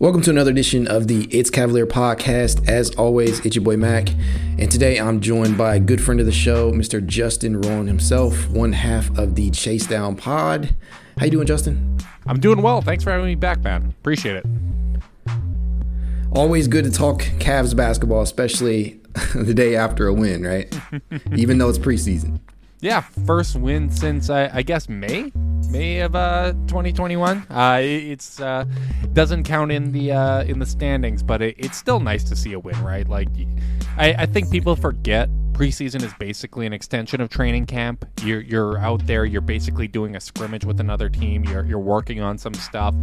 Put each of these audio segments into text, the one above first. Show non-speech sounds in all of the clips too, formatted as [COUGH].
Welcome to another edition of the It's Cavalier podcast. As always, it's your boy Mac, and today I'm joined by a good friend of the show, Mr. Justin Rowan himself, one half of the Chase Down Pod. How you doing, Justin? I'm doing well. Thanks for having me back, man. Appreciate it. Always good to talk Cavs basketball, especially [LAUGHS] the day after a win, right? [LAUGHS] Even though it's preseason. Yeah, first win since I, I guess May, May of uh, 2021. Uh, it's uh, doesn't count in the uh, in the standings, but it, it's still nice to see a win, right? Like, I, I think people forget preseason is basically an extension of training camp. You're you're out there, you're basically doing a scrimmage with another team. You're you're working on some stuff.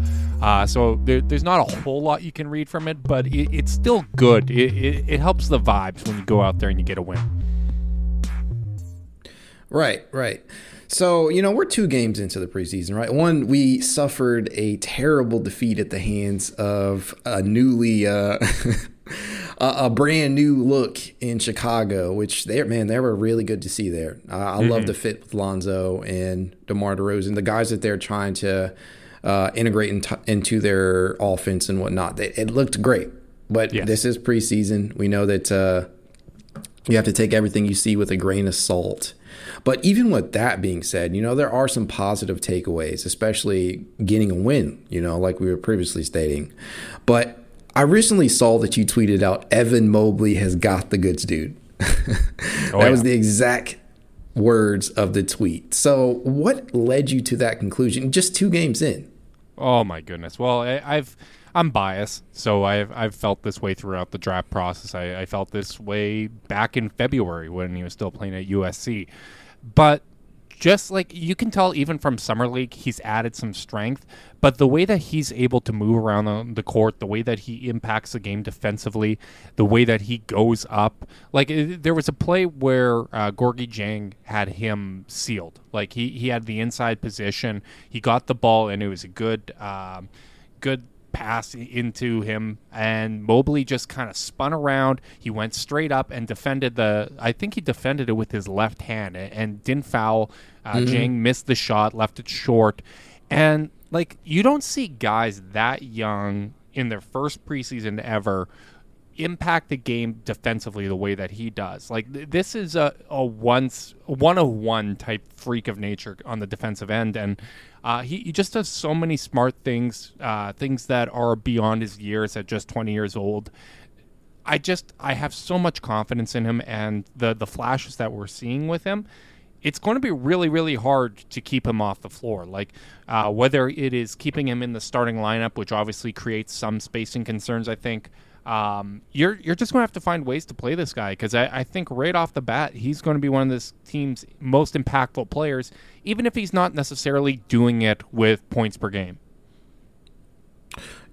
Uh, so there, there's not a whole lot you can read from it, but it, it's still good. It, it, it helps the vibes when you go out there and you get a win. Right, right. So, you know, we're two games into the preseason, right? One, we suffered a terrible defeat at the hands of a newly, uh, [LAUGHS] a, brand new look in Chicago, which they man, they were really good to see there. Uh, I mm-hmm. love the fit with Lonzo and DeMar DeRozan, the guys that they're trying to uh, integrate in into their offense and whatnot. It, it looked great, but yes. this is preseason. We know that uh, you have to take everything you see with a grain of salt. But even with that being said, you know, there are some positive takeaways, especially getting a win, you know, like we were previously stating. But I recently saw that you tweeted out Evan Mobley has got the goods, dude. [LAUGHS] oh, that yeah. was the exact words of the tweet. So, what led you to that conclusion just two games in? Oh my goodness. Well, I, have I'm biased, so I've I've felt this way throughout the draft process. I, I felt this way back in February when he was still playing at USC, but just like you can tell even from summer league he's added some strength. But the way that he's able to move around the, court the way that he impacts the game defensively the way that he goes up like there was a play where uh, Gorgui Dieng had him sealed. Like he, he had the inside position. He got the ball and it was a good um, good pass into him, and Mobley just kind of spun around. He went straight up and defended the. I think he defended it with his left hand and didn't foul. Uh, mm-hmm. Dieng missed the shot, left it short, and like you don't see guys that young in their first preseason ever impact the game defensively the way that he does. Like th- this is a, a once one of one type freak of nature on the defensive end, and uh, he, he, just does so many smart things, uh, things that are beyond his years at just 20 years old. I just I have so much confidence in him and the the flashes that we're seeing with him. It's going to be really really hard to keep him off the floor. Like uh, whether it is keeping him in the starting lineup, which obviously creates some spacing concerns, I think um, you're you're just going to have to find ways to play this guy because I, I, think right off the bat he's going to be one of this team's most impactful players, even if he's not necessarily doing it with points per game.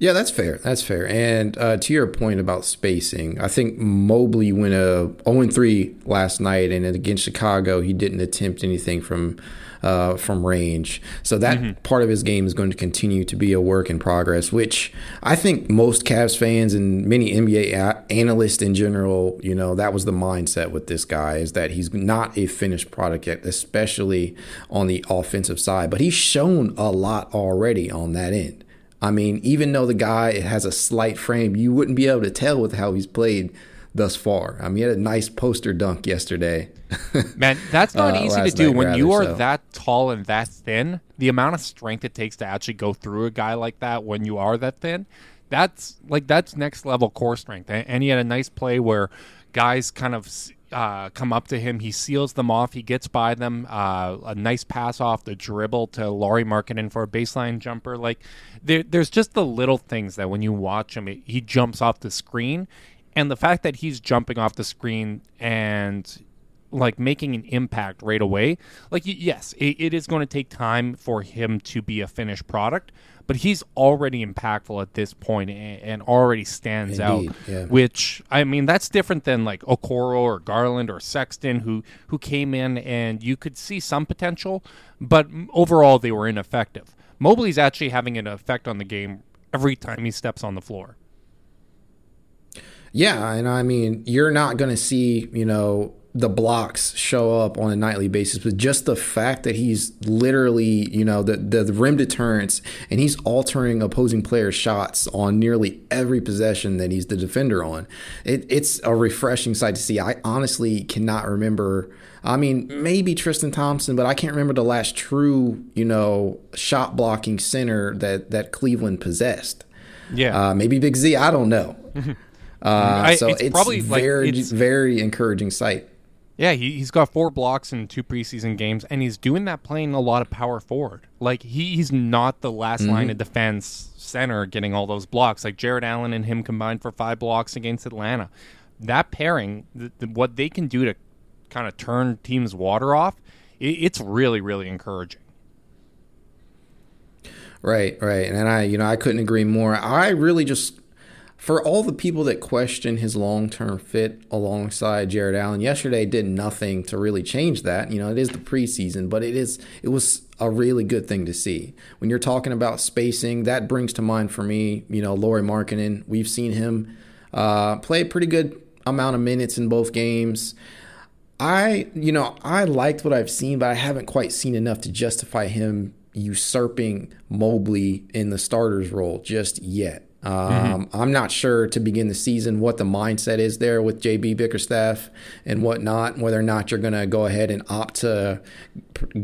Yeah, that's fair. That's fair. And uh, to your point about spacing, I think Mobley went a 0 3 last night, and against Chicago, he didn't attempt anything from uh, from range. So that mm-hmm. part of his game is going to continue to be a work in progress, which I think most Cavs fans and many NBA a- analysts in general, you know, that was the mindset with this guy is that he's not a finished product yet, especially on the offensive side. But he's shown a lot already on that end. I mean, even though the guy has a slight frame, you wouldn't be able to tell with how he's played thus far. I mean, he had a nice poster dunk yesterday. [LAUGHS] Man, that's not uh, easy to do when you are so. that tall and that thin. The amount of strength it takes to actually go through a guy like that when you are that thin, that's like that's next level core strength. And he had a nice play where guys kind of uh, come up to him. He seals them off. He gets by them. Uh, a nice pass off the dribble to Lauri Markkanen for a baseline jumper. Like there, there's just the little things that when you watch him, it, he jumps off the screen and the fact that he's jumping off the screen and like making an impact right away like yes it, it is going to take time for him to be a finished product but he's already impactful at this point and, and already stands Indeed, out yeah. which i mean that's different than like okoro or garland or sexton who who came in and you could see some potential but overall they were ineffective mobley's actually having an effect on the game every time he steps on the floor yeah, and I mean, you're not going to see, you know, the blocks show up on a nightly basis, but just the fact that he's literally, you know, the, the, the rim deterrence and he's altering opposing players' shots on nearly every possession that he's the defender on. It, it's a refreshing sight to see. I honestly cannot remember. I mean, maybe Tristan Thompson, but I can't remember the last true, you know, shot blocking center that that Cleveland possessed. Yeah, uh, maybe Big Z. I don't know. [LAUGHS] Uh, I, so it's, it's probably very, like, it's, very encouraging sight. Yeah, he, he's got four blocks in two preseason games, and he's doing that playing a lot of power forward. Like he, he's not the last mm-hmm. line of defense center getting all those blocks. Like Jarrett Allen and him combined for five blocks against Atlanta. That pairing, the, the, what they can do to kind of turn teams' water off, it, it's really, really encouraging. Right, right, and I, you know, I couldn't agree more. I really just for all the people that question his long term fit alongside Jarrett Allen, yesterday did nothing to really change that. You know, it is the preseason, but it is it was a really good thing to see. When you're talking about spacing, that brings to mind for me, you know, Lauri Markkanen. We've seen him uh, play a pretty good amount of minutes in both games. I, you know, I liked what I've seen, but I haven't quite seen enough to justify him usurping Mobley in the starter's role just yet. Mm-hmm. Um, mm-hmm. I'm not sure to begin the season what the mindset is there with JB Bickerstaff and whatnot, whether or not you're going to go ahead and opt to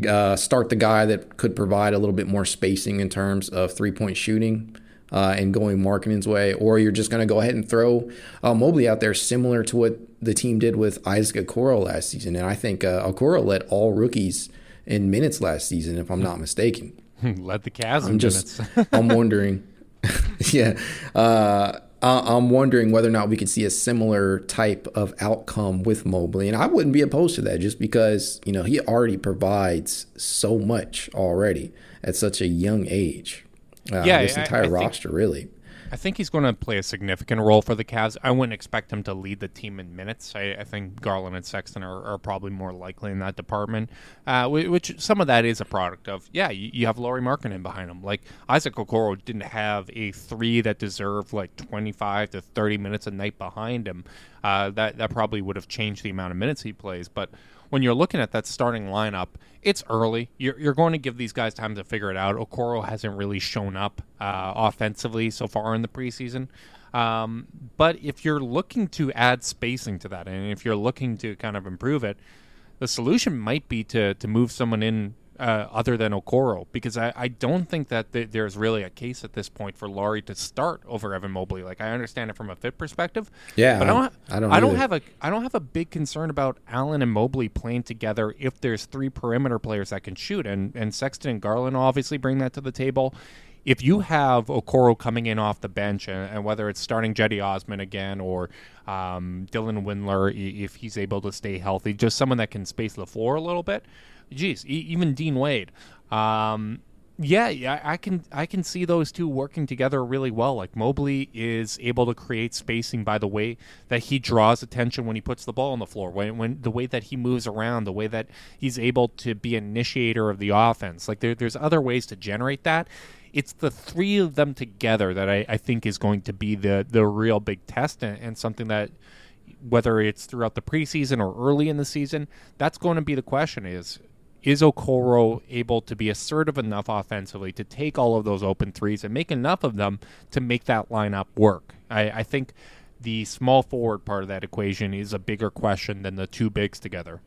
uh, start the guy that could provide a little bit more spacing in terms of three point shooting. Uh, and going Markkanen's way, or you're just going to go ahead and throw uh, Mobley out there, similar to what the team did with Isaac Okoro last season. And I think uh, Okoro led all rookies in minutes last season, if I'm not mistaken. [LAUGHS] led the Cavs. I'm just, [LAUGHS] I'm wondering. [LAUGHS] yeah. Uh, I'm wondering whether or not we could see a similar type of outcome with Mobley. And I wouldn't be opposed to that just because, you know, he already provides so much already at such a young age. Uh, yeah, this entire I, I roster, think, really. I think he's going to play a significant role for the Cavs. I wouldn't expect him to lead the team in minutes. I, I think Garland and Sexton are, are, probably more likely in that department, uh, which some of that is a product of, yeah, you, you have Lauri Markkanen behind him. Like Isaac Okoro didn't have a three that deserved like 25 to 30 minutes a night behind him. Uh, that, that probably would have changed the amount of minutes he plays. But when you're looking at that starting lineup, it's early. You're, you're going to give these guys time to figure it out. Okoro hasn't really shown up uh, offensively so far in the preseason. Um, but if you're looking to add spacing to that, and if you're looking to kind of improve it, the solution might be to to move someone in uh, other than Okoro because I, I don't think that th- there's really a case at this point for Lauri to start over Evan Mobley. Like I understand it from a fit perspective. Yeah, but I don't. I don't. I don't have a. I don't have a big concern about Allen and Mobley playing together if there's three perimeter players that can shoot, and and Sexton and Garland obviously bring that to the table. If you have Okoro coming in off the bench, and, and whether it's starting Cedi Osman again or um, Dylan Windler, if he's able to stay healthy, just someone that can space the floor a little bit geez, e- even Dean Wade. Um, Yeah, yeah, I can I can see those two working together really well. Like Mobley is able to create spacing by the way that he draws attention when he puts the ball on the floor, when when the way that he moves around, the way that he's able to be an initiator of the offense. Like there, there's other ways to generate that. It's the three of them together that I, I think is going to be the the real big test and, and something that whether it's throughout the preseason or early in the season, that's going to be the question is is Okoro able to be assertive enough offensively to take all of those open threes and make enough of them to make that lineup work? I, I think the small forward part of that equation is a bigger question than the two bigs together.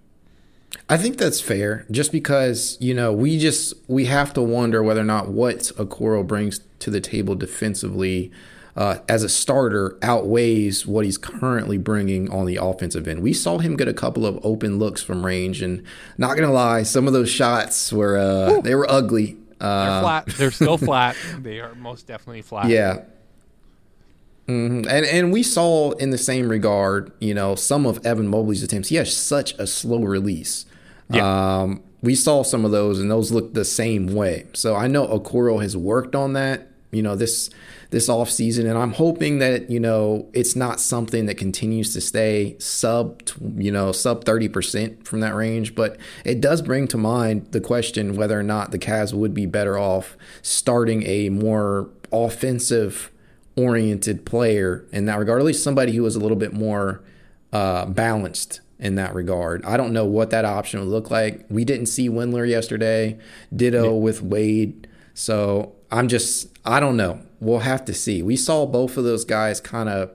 I think that's fair, just because you know we just we have to wonder whether or not what Okoro brings to the table defensively uh, as a starter outweighs what he's currently bringing on the offensive end. We saw him get a couple of open looks from range, and not gonna lie, some of those shots were uh, they were ugly. Uh, They're flat. They're still [LAUGHS] flat. They are most definitely flat. Yeah. Mm-hmm. And and we saw in the same regard, you know, some of Evan Mobley's attempts. He has such a slow release. Yeah. Um, we saw some of those, and those looked the same way. So I know Okoro has worked on that. You know this this off season, and I'm hoping that you know it's not something that continues to stay sub you know sub 30 percent from that range. But it does bring to mind the question whether or not the Cavs would be better off starting a more offensive oriented player in that regard, at least somebody who was a little bit more uh, balanced in that regard. I don't know what that option would look like. We didn't see Windler yesterday. Ditto yeah. with Wade. So I'm just I don't know. We'll have to see. We saw both of those guys kind of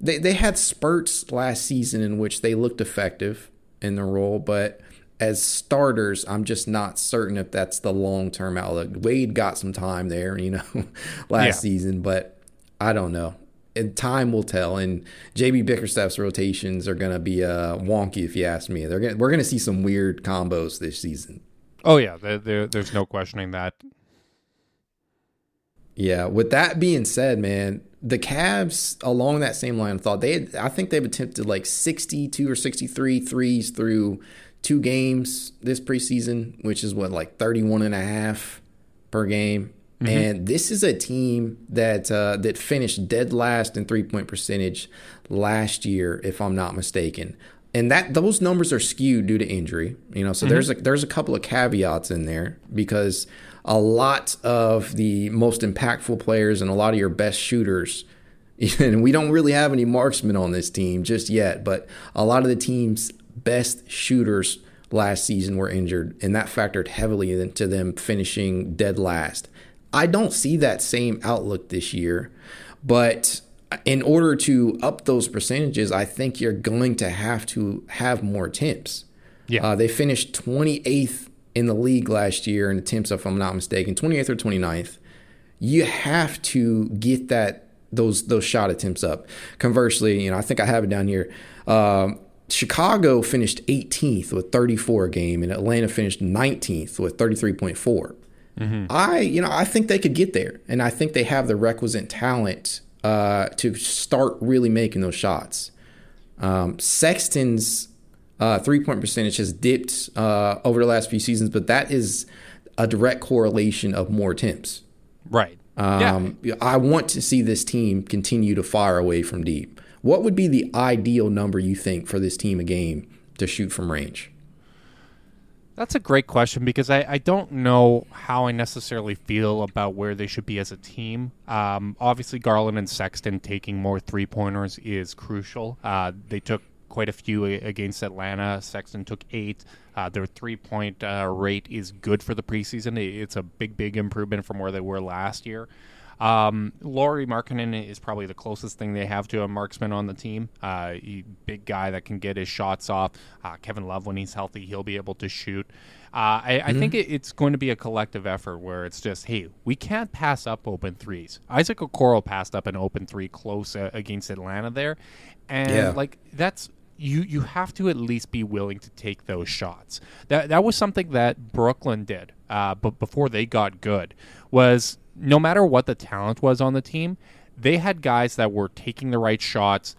they they had spurts last season in which they looked effective in the role, but as starters, I'm just not certain if that's the long term outlook. Wade got some time there, [LAUGHS] you know, last yeah. season, but I don't know. And time will tell. And JB Bickerstaff's rotations are going to be uh, wonky, if you ask me. They're gonna, we're going to see some weird combos this season. Oh yeah, there, there, there's no questioning that. Yeah. With that being said, man, the Cavs along that same line of thought, they had, I think they've attempted like 62 or 63 threes through two games this preseason, which is what like 31 and a half per game. Mm-hmm. And this is a team that uh, that finished dead last in three point percentage last year, if I'm not mistaken. And that those numbers are skewed due to injury, you know. So mm-hmm. there's a there's a couple of caveats in there because a lot of the most impactful players and a lot of your best shooters, [LAUGHS] and we don't really have any marksmen on this team just yet, but a lot of the team's best shooters last season were injured, and that factored heavily into them finishing dead last. I don't see that same outlook this year, but in order to up those percentages, I think you're going to have to have more attempts. Yeah. Uh, they finished 28th in the league last year in attempts, if I'm not mistaken, 28th or 29th. You have to get that those those shot attempts up. Conversely, you know, I think I have it down here. Um, Chicago finished 18th with 34 a game, and Atlanta finished 19th with 33.4. Mm-hmm. I, you know, I think they could get there, and I think they have the requisite talent uh, to start really making those shots. Um, Sexton's uh, three point percentage has dipped uh, over the last few seasons, but that is a direct correlation of more attempts. Right. Um, yeah. I want to see this team continue to fire away from deep. What would be the ideal number you think for this team a game to shoot from range? That's a great question because I, I don't know how I necessarily feel about where they should be as a team. Um, obviously, Garland and Sexton taking more three pointers is crucial. Uh, they took quite a few against Atlanta. Sexton took eight. Uh, their three point uh, rate is good for the preseason. It's a big, big improvement from where they were last year. Um, Lauri Markkanen is probably the closest thing they have to a marksman on the team. Uh, he, big guy that can get his shots off. Uh, Kevin Love, when he's healthy, he'll be able to shoot. Uh, I, mm-hmm. I, think it, it's going to be a collective effort where it's just, hey, we can't pass up open threes. Isaac Okoro passed up an open three close uh, against Atlanta there, and yeah. like that's you you have to at least be willing to take those shots. That that was something that Brooklyn did, uh, but before they got good, was no matter what the talent was on the team, they had guys that were taking the right shots.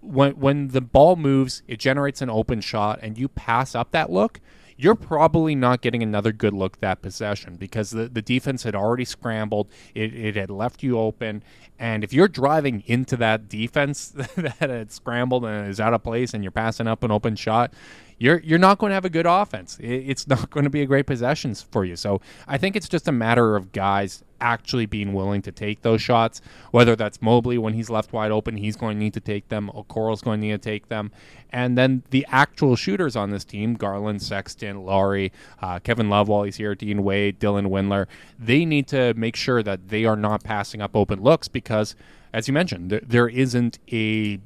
When when the ball moves, it generates an open shot, and you pass up that look. You're probably not getting another good look that possession because the, the defense had already scrambled. It, it had left you open. And if you're driving into that defense [LAUGHS] that had scrambled and is out of place and you're passing up an open shot, you're you're not going to have a good offense. It's not going to be a great possessions for you. So I think it's just a matter of guys actually being willing to take those shots. Whether that's Mobley when he's left wide open, he's going to need to take them. Okoro's going to need to take them, and then the actual shooters on this team: Garland, Sexton, Lauri, uh, Kevin Love while he's here, Dean Wade, Dylan Windler. They need to make sure that they are not passing up open looks because, as you mentioned, there isn't a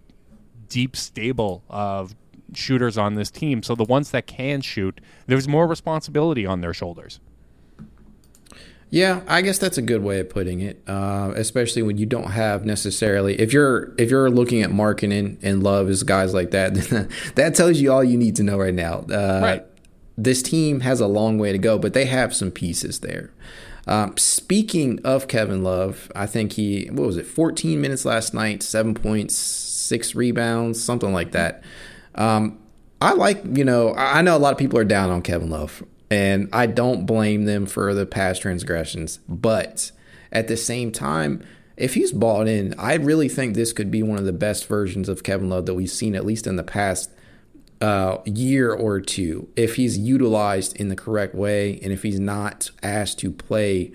deep stable of shooters on this team. So the ones that can shoot, there's more responsibility on their shoulders. Yeah, I guess that's a good way of putting it. Uh, especially when you don't have necessarily if you're if you're looking at Markkanen and love as guys like that, [LAUGHS] that tells you all you need to know right now. Uh, right. This team has a long way to go, but they have some pieces there. Um, speaking of Kevin Love, I think he what was it, 14 minutes last night, seven points, six rebounds, something like that. Um, I like, you know, I know a lot of people are down on Kevin Love, and I don't blame them for the past transgressions. But at the same time, if he's bought in, I really think this could be one of the best versions of Kevin Love that we've seen, at least in the past uh, year or two. If he's utilized in the correct way, and if he's not asked to play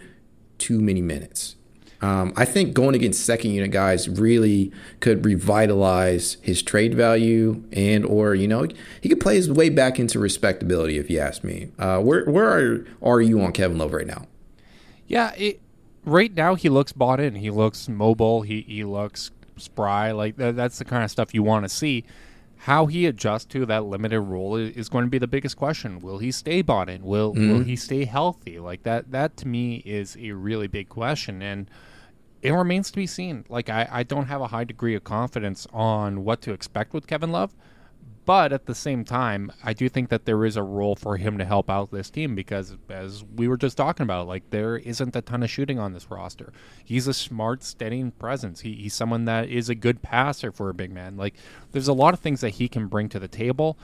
too many minutes. Um, I think going against second unit guys really could revitalize his trade value and or you know he could play his way back into respectability if you ask me. Uh, where where are are you on Kevin Love right now? Yeah, it, right now he looks bought in. He looks mobile. He he looks spry. Like that's the kind of stuff you want to see. How he adjusts to that limited role is going to be the biggest question. Will he stay bought in? Will mm-hmm. will he stay healthy? Like that that to me is a really big question and it remains to be seen. Like I, I don't have a high degree of confidence on what to expect with Kevin Love, but at the same time, I do think that there is a role for him to help out this team because, as we were just talking about, like there isn't a ton of shooting on this roster. He's a smart, steadying presence. He, he's someone that is a good passer for a big man. Like there's a lot of things that he can bring to the table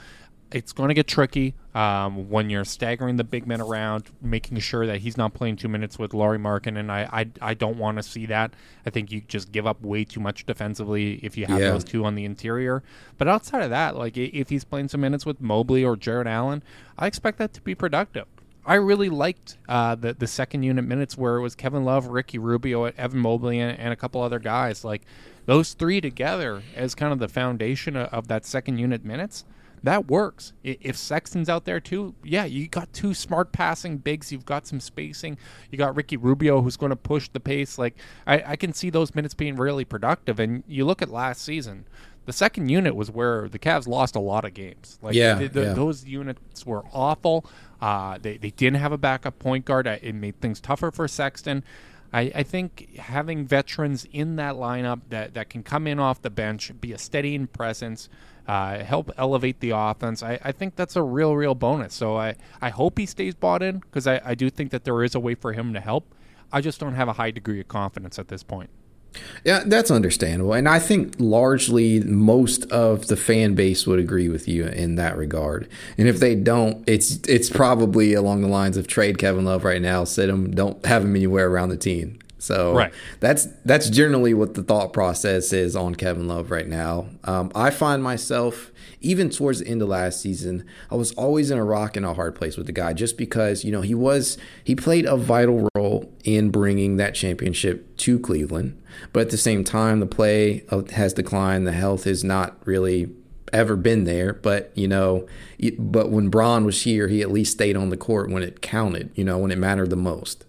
it's going to get tricky um, when you're staggering the big men around, making sure that he's not playing two minutes with Lauri Markkanen. and I, I, I don't want to see that. I think you just give up way too much defensively if you have yeah. those two on the interior. But outside of that, like if he's playing some minutes with Mobley or Jarrett Allen, I expect that to be productive. I really liked uh, the the second unit minutes where it was Kevin Love, Ricky Rubio, Evan Mobley, and, and, a couple other guys. Like those three together as kind of the foundation of, of that second unit minutes that works. If Sexton's out there too, yeah, you got two smart passing bigs. You've got some spacing. You got Ricky Rubio who's going to push the pace. Like I, I can see those minutes being really productive. And you look at last season, the second unit was where the Cavs lost a lot of games. Like yeah, the, the, yeah. those units were awful. Uh, they they didn't have a backup point guard. It made things tougher for Sexton. I, I, think having veterans in that lineup that, that can come in off the bench, be a steadying presence, uh, help elevate the offense. I, I, think that's a real, real bonus. So I, I hope he stays bought in because I, I do think that there is a way for him to help. I just don't have a high degree of confidence at this point. Yeah, that's understandable. And I think largely most of the fan base would agree with you in that regard. And if they don't, it's it's probably along the lines of trade Kevin Love right now, sit him, don't have him anywhere around the team. So right. that's that's generally what the thought process is on Kevin Love right now. Um, I find myself even towards the end of last season, I was always in a rock and a hard place with the guy, just because you know he was he played a vital role in bringing that championship to Cleveland, but at the same time, the play has declined. The health has not really ever been there. But you know, but when Bron was here, he at least stayed on the court when it counted. You know, when it mattered the most.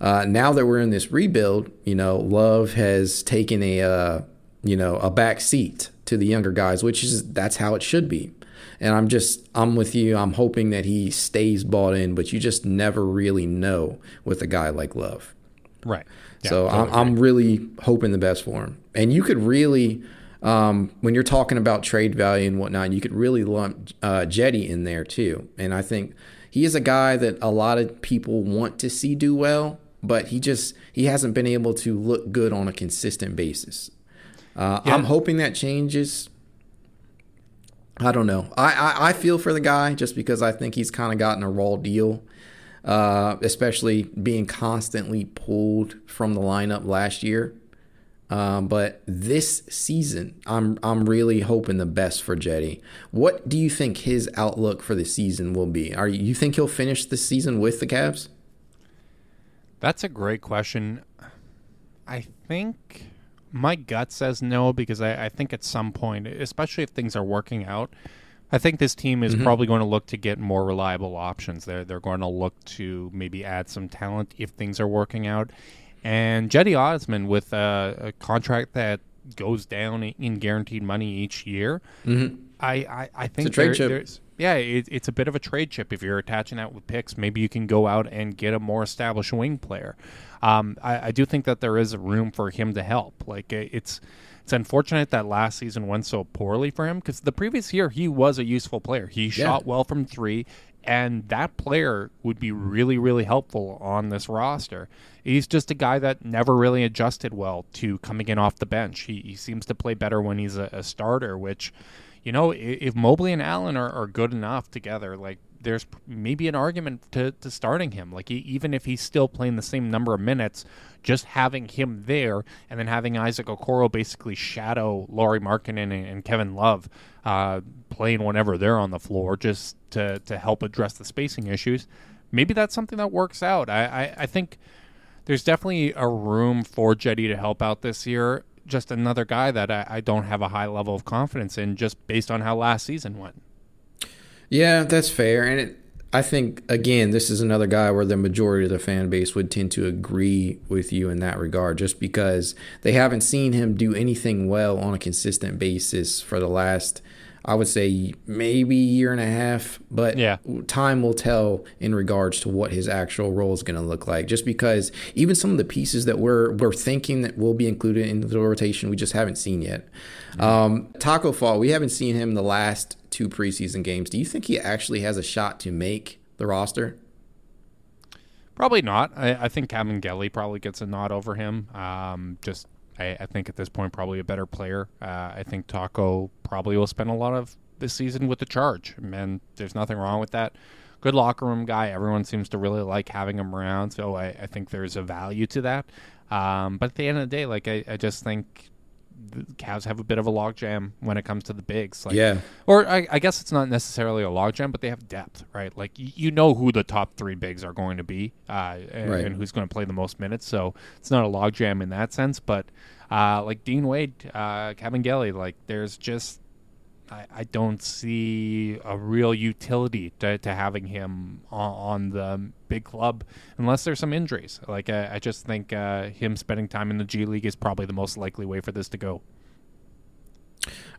Uh, now that we're in this rebuild, you know, Love has taken a uh, you know a back seat to the younger guys, which is that's how it should be. And I'm just I'm with you. I'm hoping that he stays bought in, but you just never really know with a guy like Love. Right. Yeah, so totally I'm, I'm really hoping the best for him. And you could really, um, when you're talking about trade value and whatnot, you could really lump uh, Cedi in there too. And I think he is a guy that a lot of people want to see do well but he just he hasn't been able to look good on a consistent basis. Uh, yeah. I'm hoping that changes. I don't know. I, I, I feel for the guy just because I think he's kind of gotten a raw deal, uh, especially being constantly pulled from the lineup last year. Um, but this season, I'm I'm really hoping the best for Cedi. What do you think his outlook for the season will be? Are you, you think he'll finish the season with the Cavs? That's a great question. I think my gut says no because I, I think at some point, especially if things are working out, I think this team is mm-hmm. probably going to look to get more reliable options. They're they're going to look to maybe add some talent if things are working out. And Cedi Osman with a, a contract that goes down in guaranteed money each year, mm-hmm. I, I, I think it's a trade there, chip. Yeah, it, it's a bit of a trade chip. If you're attaching that with picks, maybe you can go out and get a more established wing player. Um, I, I, do think that there is room for him to help. Like it's it's unfortunate that last season went so poorly for him because the previous year he was a useful player. He yeah. shot well from three and that player would be really really helpful on this roster he's just a guy that never really adjusted well to coming in off the bench he, he seems to play better when he's a, a starter which you know if mobley and allen are, are good enough together like there's maybe an argument to, to starting him. Like he, even if he's still playing the same number of minutes, just having him there and then having Isaac Okoro basically shadow Lauri Markkanen and, and Kevin Love uh, playing whenever they're on the floor, just to to help address the spacing issues. Maybe that's something that works out. I, I, I think there's definitely a room for Cedi to help out this year. Just another guy that I, I don't have a high level of confidence in, just based on how last season went. Yeah, that's fair. And it, I think, again, this is another guy where the majority of the fan base would tend to agree with you in that regard, just because they haven't seen him do anything well on a consistent basis for the last I would say maybe a year and a half, but yeah. time will tell in regards to what his actual role is going to look like. Just because even some of the pieces that we're we're thinking that will be included in the rotation, we just haven't seen yet. Mm-hmm. Um, Tacko Fall, we haven't seen him in the last two preseason games. Do you think he actually has a shot to make the roster? Probably not. I, I think Kabengele probably gets a nod over him. Um, just I, I, think at this point probably a better player. Uh, I think Tacko probably will spend a lot of this season with the charge, and there's nothing wrong with that. Good locker room guy. Everyone seems to really like having him around, so I, I think there's a value to that. Um, but at the end of the day, like I, I just think the Cavs have a bit of a logjam when it comes to the bigs. Like, yeah. Or I, I, guess it's not necessarily a logjam, but they have depth, right? Like y- you know who the top three bigs are going to be, uh, and, right. and, who's going to play the most minutes. So it's not a logjam in that sense. But uh, like Dean Wade, uh, Kabengele, like there's just I, I don't see a real utility to, to having him on, on, the big club unless there's some injuries. Like I, I just think uh, him spending time in the G League is probably the most likely way for this to go.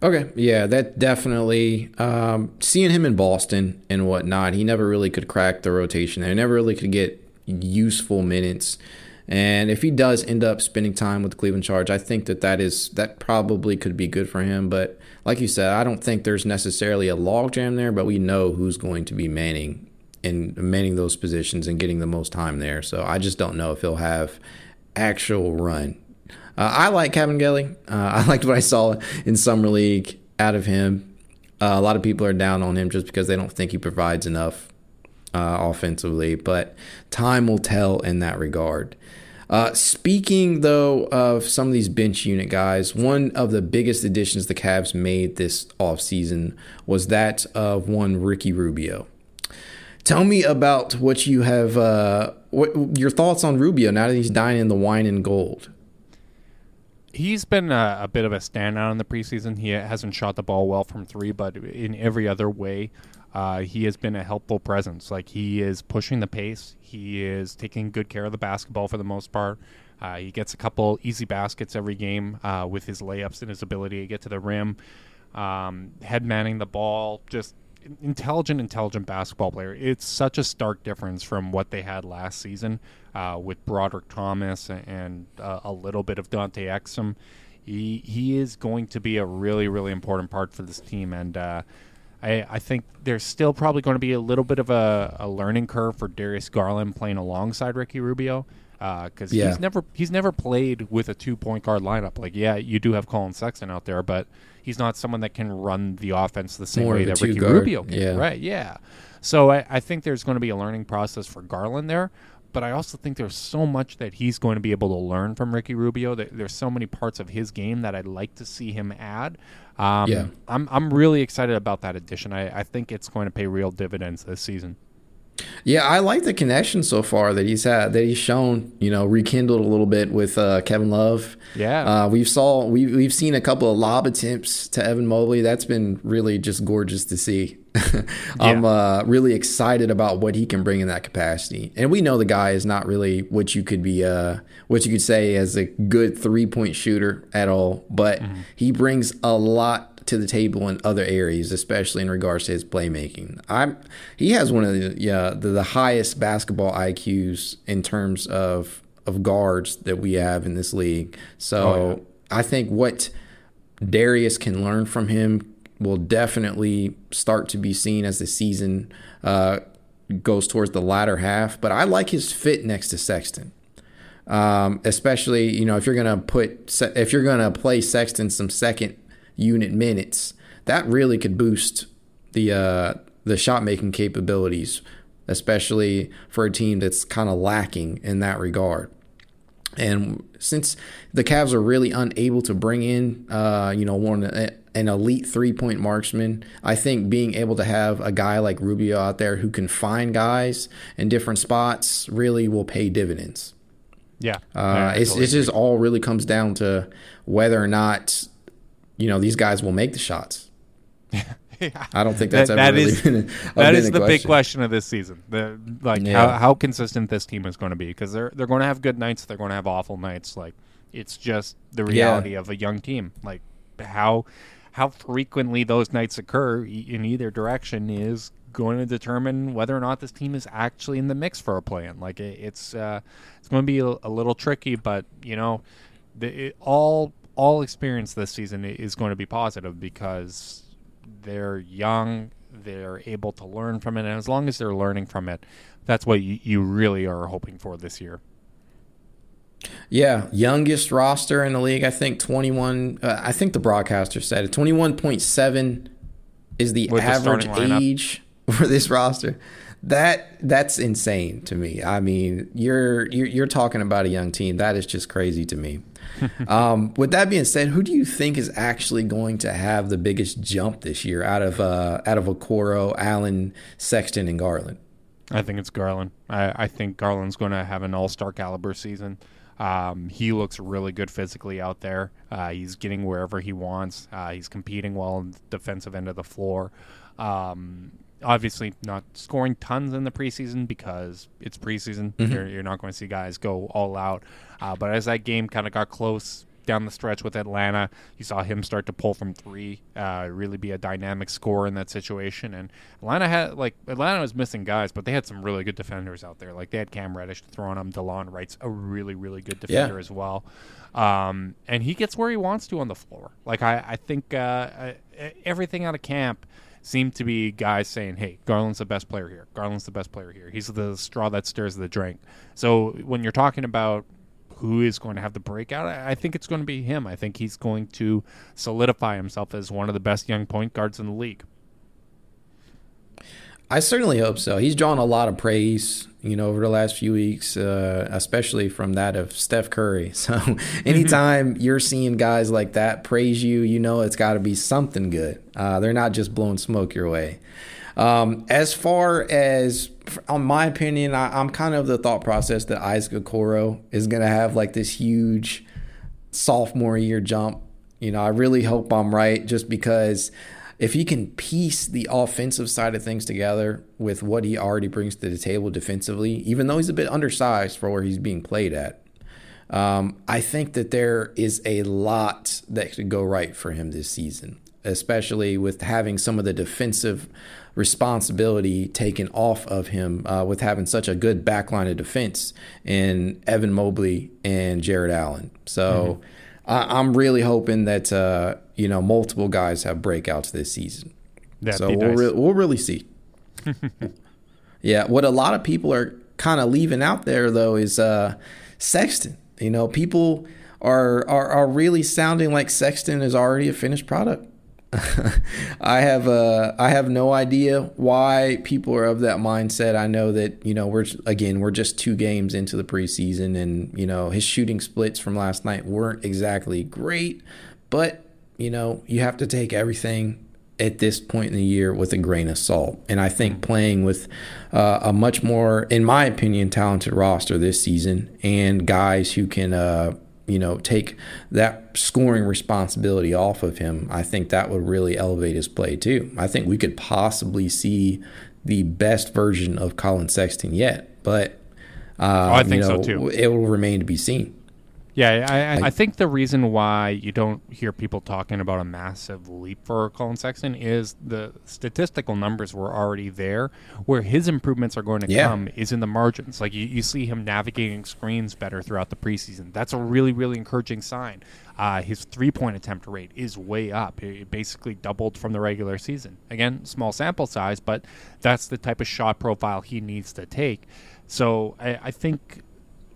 Okay, yeah, that definitely. Um, seeing him in Boston and whatnot, he never really could crack the rotation. He never really could get useful minutes. And if he does end up spending time with the Cleveland Charge, I think that that is that probably could be good for him. But like you said, I don't think there's necessarily a logjam there, but we know who's going to be manning and manning those positions and getting the most time there. So I just don't know if he'll have actual run. Uh, I like Kabengele. Uh, [LAUGHS] I liked what I saw in summer league out of him. Uh, a lot of people are down on him just because they don't think he provides enough uh, offensively, but time will tell in that regard. Uh, speaking though of some of these bench unit guys, one of the biggest additions the Cavs made this offseason was that of one Ricky Rubio. Tell me about what you have, uh, what your thoughts on Rubio now that he's dying in the wine and gold. He's been a, a, bit of a standout in the preseason. He hasn't shot the ball well from three, but in every other way, uh, he has been a helpful presence. Like he is pushing the pace. He is taking good care of the basketball for the most part. Uh, he gets a couple easy baskets every game uh, with his layups and his ability to get to the rim. Um, head manning the ball, just intelligent, intelligent basketball player. It's such a stark difference from what they had last season uh, with Brodric Thomas and uh, a little bit of Dante Exum. He he is going to be a really really important part for this team, and uh, I, I think there's still probably going to be a little bit of a, a learning curve for Darius Garland playing alongside Ricky Rubio. Because Yeah. he's never he's never played with a two point guard lineup. Like, yeah, you do have Collin Sexton out there, but he's not someone that can run the offense the same More way that Ricky two-guard, Rubio can. yeah. Right? Yeah. So I, I think there's going to be a learning process for Garland there. But I also think there's so much that he's going to be able to learn from Ricky Rubio. That there's so many parts of his game that I'd like to see him add. Um, Yeah. I'm I'm really excited about that addition. I, I think it's going to pay real dividends this season. Yeah, I like the connection so far that he's had, that he's shown, you know, rekindled a little bit with uh, Kevin Love. Yeah. Uh, we've saw we we've seen a couple of lob attempts to Evan Mobley. That's been really just gorgeous to see. [LAUGHS] I'm Yeah. uh, really excited about what he can bring in that capacity. And we know the guy is not really what you could be uh, what you could say as a good three point shooter at all, but he brings a lot to the table in other areas, especially in regards to his playmaking. I'm he has one of the yeah the, the highest basketball IQs in terms of of guards that we have in this league. So Oh, I think what Darius can learn from him will definitely start to be seen as the season uh, goes towards the latter half. But I like his fit next to Sexton. Um, especially, you know, if you're gonna put if you're gonna play Sexton some second unit minutes, that really could boost the uh, the shot making capabilities, especially for a team that's kind of lacking in that regard. And since the Cavs are really unable to bring in, uh, you know, one an elite three point marksman, I think being able to have a guy like Rubio out there who can find guys in different spots really will pay dividends. Yeah. Uh, it's totally it just all really comes down to whether or not you know these guys will make the shots. [LAUGHS] I don't think that's That- ever that really is- been a, That is the big question. question of this season. The like Yeah. how, how consistent this team is going to be because they're they're going to have good nights, they're going to have awful nights. Like it's just the reality of a young team. Like how how frequently those nights occur in either direction is going to determine whether or not this team is actually in the mix for a play-in. Like it, it's uh, it's going to be a, a little tricky, but you know, the, it, all all experience this season is going to be positive because they're young, they're able to learn from it, and as long as they're learning from it, that's what you, you really are hoping for this year. Yeah, youngest roster in the league. I think twenty one. Uh, I think the broadcaster said it. Twenty one point seven is the With average lineup. age [LAUGHS] for this roster. That that's insane to me. I mean, you're you're, you're talking about a young team. That is just crazy to me. [LAUGHS] um, with that being said, who do you think is actually going to have the biggest jump this year out of uh, out of Okoro, Allen, Sexton, and Garland? I think it's Garland. I, I think Garland's going to have an all star caliber season. Um, he looks really good physically out there. Uh, he's getting wherever he wants. Uh, he's competing well on the defensive end of the floor. Um, obviously, not scoring tons in the preseason because it's preseason. You're, you're not going to see guys go all out. Uh, but as that game kind of got close, down the stretch with Atlanta. You saw him start to pull from three, uh, really be a dynamic scorer in that situation. And Atlanta had like Atlanta was missing guys, but they had some really good defenders out there. Like they had Cam Reddish to throw on. Delon Wright's a really really good defender Yeah. as well. Um, and he gets where he wants to on the floor. Like I, I think uh, uh, everything out of camp seemed to be guys saying, "Hey, Garland's the best player here. Garland's the best player here. He's the straw that stirs the drink." So when you're talking about who is going to have the breakout, I I think it's going to be him. I think he's going to solidify himself as one of the best young point guards in the league. I certainly hope so. He's drawn a lot of praise, you know, over the last few weeks, uh, especially from that of Steph Curry. [LAUGHS] So anytime you're seeing guys like that praise you, you know it's got to be something good. Uh, they're not just blowing smoke your way. Um, as far as, on my opinion, I, I'm kind of the thought process that Isaac Okoro is going to have like this huge sophomore year jump. You know, I really hope I'm right just because if he can piece the offensive side of things together with what he already brings to the table defensively, even though he's a bit undersized for where he's being played at, um, I think that there is a lot that could go right for him this season, especially with having some of the defensive responsibility taken off of him uh, with having such a good backline of defense in Evan Mobley and Jarrett Allen. So I, I'm really hoping that uh, you know multiple guys have breakouts this season. That'd so we'll nice. re- we'll really see. [LAUGHS] yeah, what a lot of people are kind of leaving out there though is uh, Sexton. You know, people are, are are really sounding like Sexton is already a finished product. [LAUGHS] I have uh, I have no idea why people are of that mindset. I know that you know we're again we're just two games into the preseason, and you know his shooting splits from last night weren't exactly great, but you know you have to take everything at this point in the year with a grain of salt. And I think playing with uh, a much more, in my opinion, talented roster this season and guys who can uh, you know, take that scoring responsibility off of him, I think that would really elevate his play too. I think we could possibly see the best version of Collin Sexton yet, but uh, oh, I think you know, so too. It will remain to be seen. Yeah, I, I, I, think the reason why you don't hear people talking about a massive leap for Collin Sexton is the statistical numbers were already there. Where his improvements are going to yeah. come is in the margins. Like you, you see him navigating screens better throughout the preseason. That's a really, really encouraging sign. Uh, his three point attempt rate is way up. It basically doubled from the regular season. Again, small sample size, but that's the type of shot profile he needs to take. So I, I think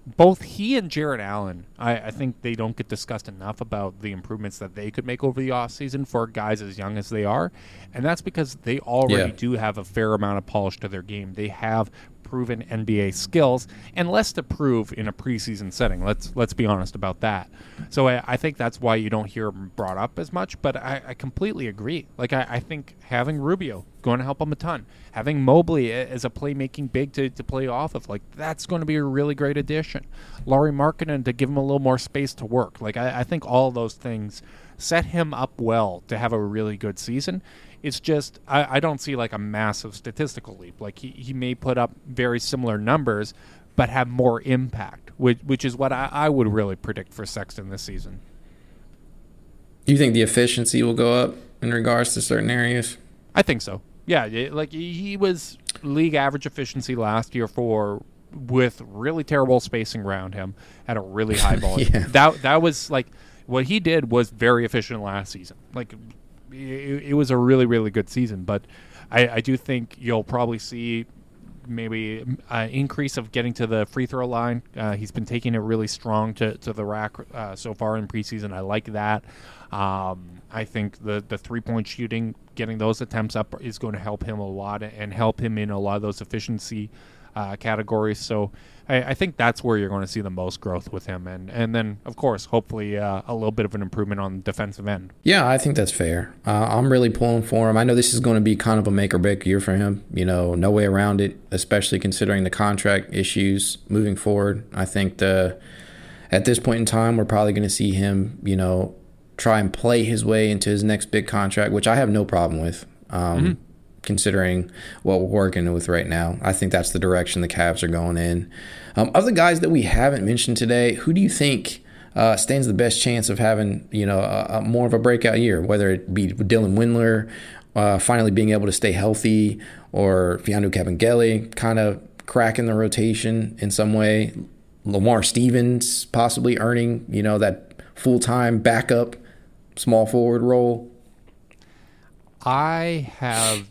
both he and Jarrett Allen, I, I, think they don't get discussed enough about the improvements that they could make over the offseason for guys as young as they are. And that's because they already yeah. do have a fair amount of polish to their game. They have proven NBA skills and less to prove in a preseason setting. Let's let's be honest about that. So I, I think that's why you don't hear him brought up as much. But I, I completely agree. Like I, I, think having Rubio going to help him a ton. Having Mobley as a playmaking big to, to play off of, like that's going to be a really great addition. Lauri Markkanen to give him a little more space to work. Like I, I think all those things set him up well to have a really good season. It's just I, I don't see like a massive statistical leap. Like he, he may put up very similar numbers, but have more impact, which which is what I, I would really predict for Sexton this season. Do you think the efficiency will go up in regards to certain areas? I think so. Yeah, like he was league average efficiency last year for with really terrible spacing around him at a really high [LAUGHS] volume. yeah. That that was like what he did was very efficient last season. Like it, it was a really really good season. But I, I do think you'll probably see maybe an increase of getting to the free throw line. Uh, he's been taking it really strong to, to the rack uh, so far in preseason. I like that. Um, I think the, the three point shooting, getting those attempts up, is going to help him a lot and help him in a lot of those efficiency uh, categories. So I, I, think that's where you're going to see the most growth with him, and and then of course, hopefully, uh, a little bit of an improvement on the defensive end. Yeah, I think that's fair. Uh, I'm really pulling for him. I know this is going to be kind of a make or break year for him. You know, no way around it, especially considering the contract issues moving forward. I think the at this point in time, we're probably going to see him. You know. Try and play his way into his next big contract, which I have no problem with. Um, mm-hmm considering what we're working with right now. I think that's the direction the Cavs are going in. Um, of the guys that we haven't mentioned today, who do you think uh, stands the best chance of having you know a, a more of a breakout year? Whether it be Dylan Windler uh, finally being able to stay healthy, or Mfiondu Kabengele kind of cracking the rotation in some way. Lamar Stevens possibly earning you know that full time backup small forward role. I have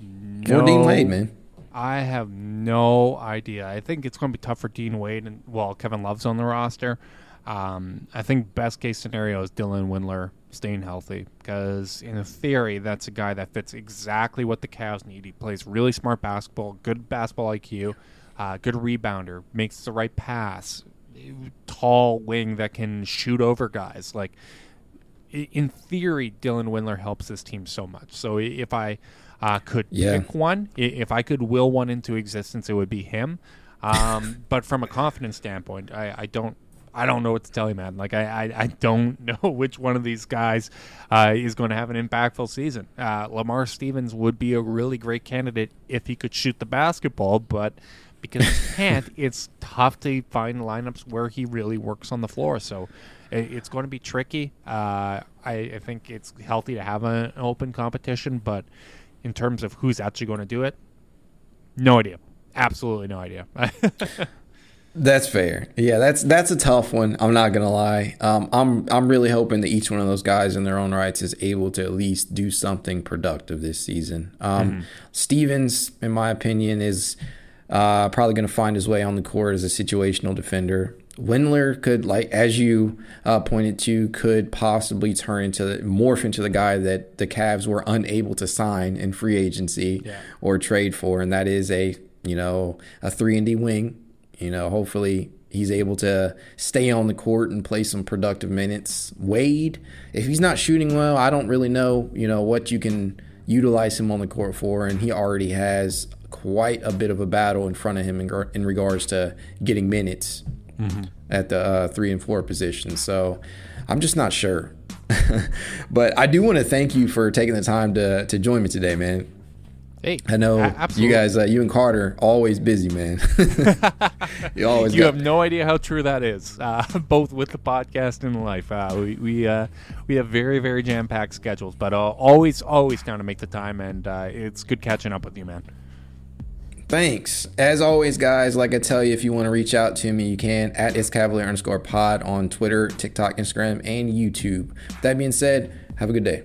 no. Or Dean Wade, man. I have no idea. I think it's going to be tough for Dean Wade and well, Kevin Love's on the roster. Um, I think best case scenario is Dylan Windler staying healthy because in theory that's a guy that fits exactly what the Cavs need. He plays really smart basketball, good basketball IQ, uh, good rebounder, makes the right pass, tall wing that can shoot over guys. Like in theory, Dylan Windler helps this team so much. So if I uh, could yeah. pick one. If I could will one into existence, it would be him. Um, [LAUGHS] but from a confidence standpoint, I, I, don't. I don't know what to tell you, man. Like I, I, I don't [LAUGHS] know which one of these guys uh, is going to have an impactful season. Uh, Lamar Stevens would be a really great candidate if he could shoot the basketball, but because he [LAUGHS] can't, it's tough to find lineups where he really works on the floor. So it's going to be tricky. Uh, I, I, think it's healthy to have an open competition, but in terms of who's actually going to do it, no idea. Absolutely no idea. [LAUGHS] That's fair. Yeah, that's that's a tough one. I'm not gonna lie. Um, I'm I'm really hoping that each one of those guys in their own rights is able to at least do something productive this season. Um, mm-hmm. Stevens, in my opinion, is uh, probably going to find his way on the court as a situational defender. Windler could, like as you uh, pointed to, could possibly turn into the, morph into the guy that the Cavs were unable to sign in free agency Yeah. or trade for, and that is a you know a three and D wing. You know, hopefully he's able to stay on the court and play some productive minutes. Wade, if he's not shooting well, I don't really know you know what you can utilize him on the court for, and he already has quite a bit of a battle in front of him in, in regards to getting minutes at the uh, three and four position. So I'm just not sure. [LAUGHS] but I do want to thank you for taking the time to to join me today, man. Hey, I know you guys, uh, you and Carter, always busy, man. [LAUGHS] [LAUGHS] you always You got, have no idea how true that is, uh, both with the podcast and life. Uh, we we, uh, we have very very jam packed schedules, but uh, always always down to make the time, and uh, it's good catching up with you, man. Thanks. As always, guys, like I tell you, if you want to reach out to me, you can at it's cavalier underscore pod on Twitter, TikTok, Instagram, and YouTube. That being said, have a good day.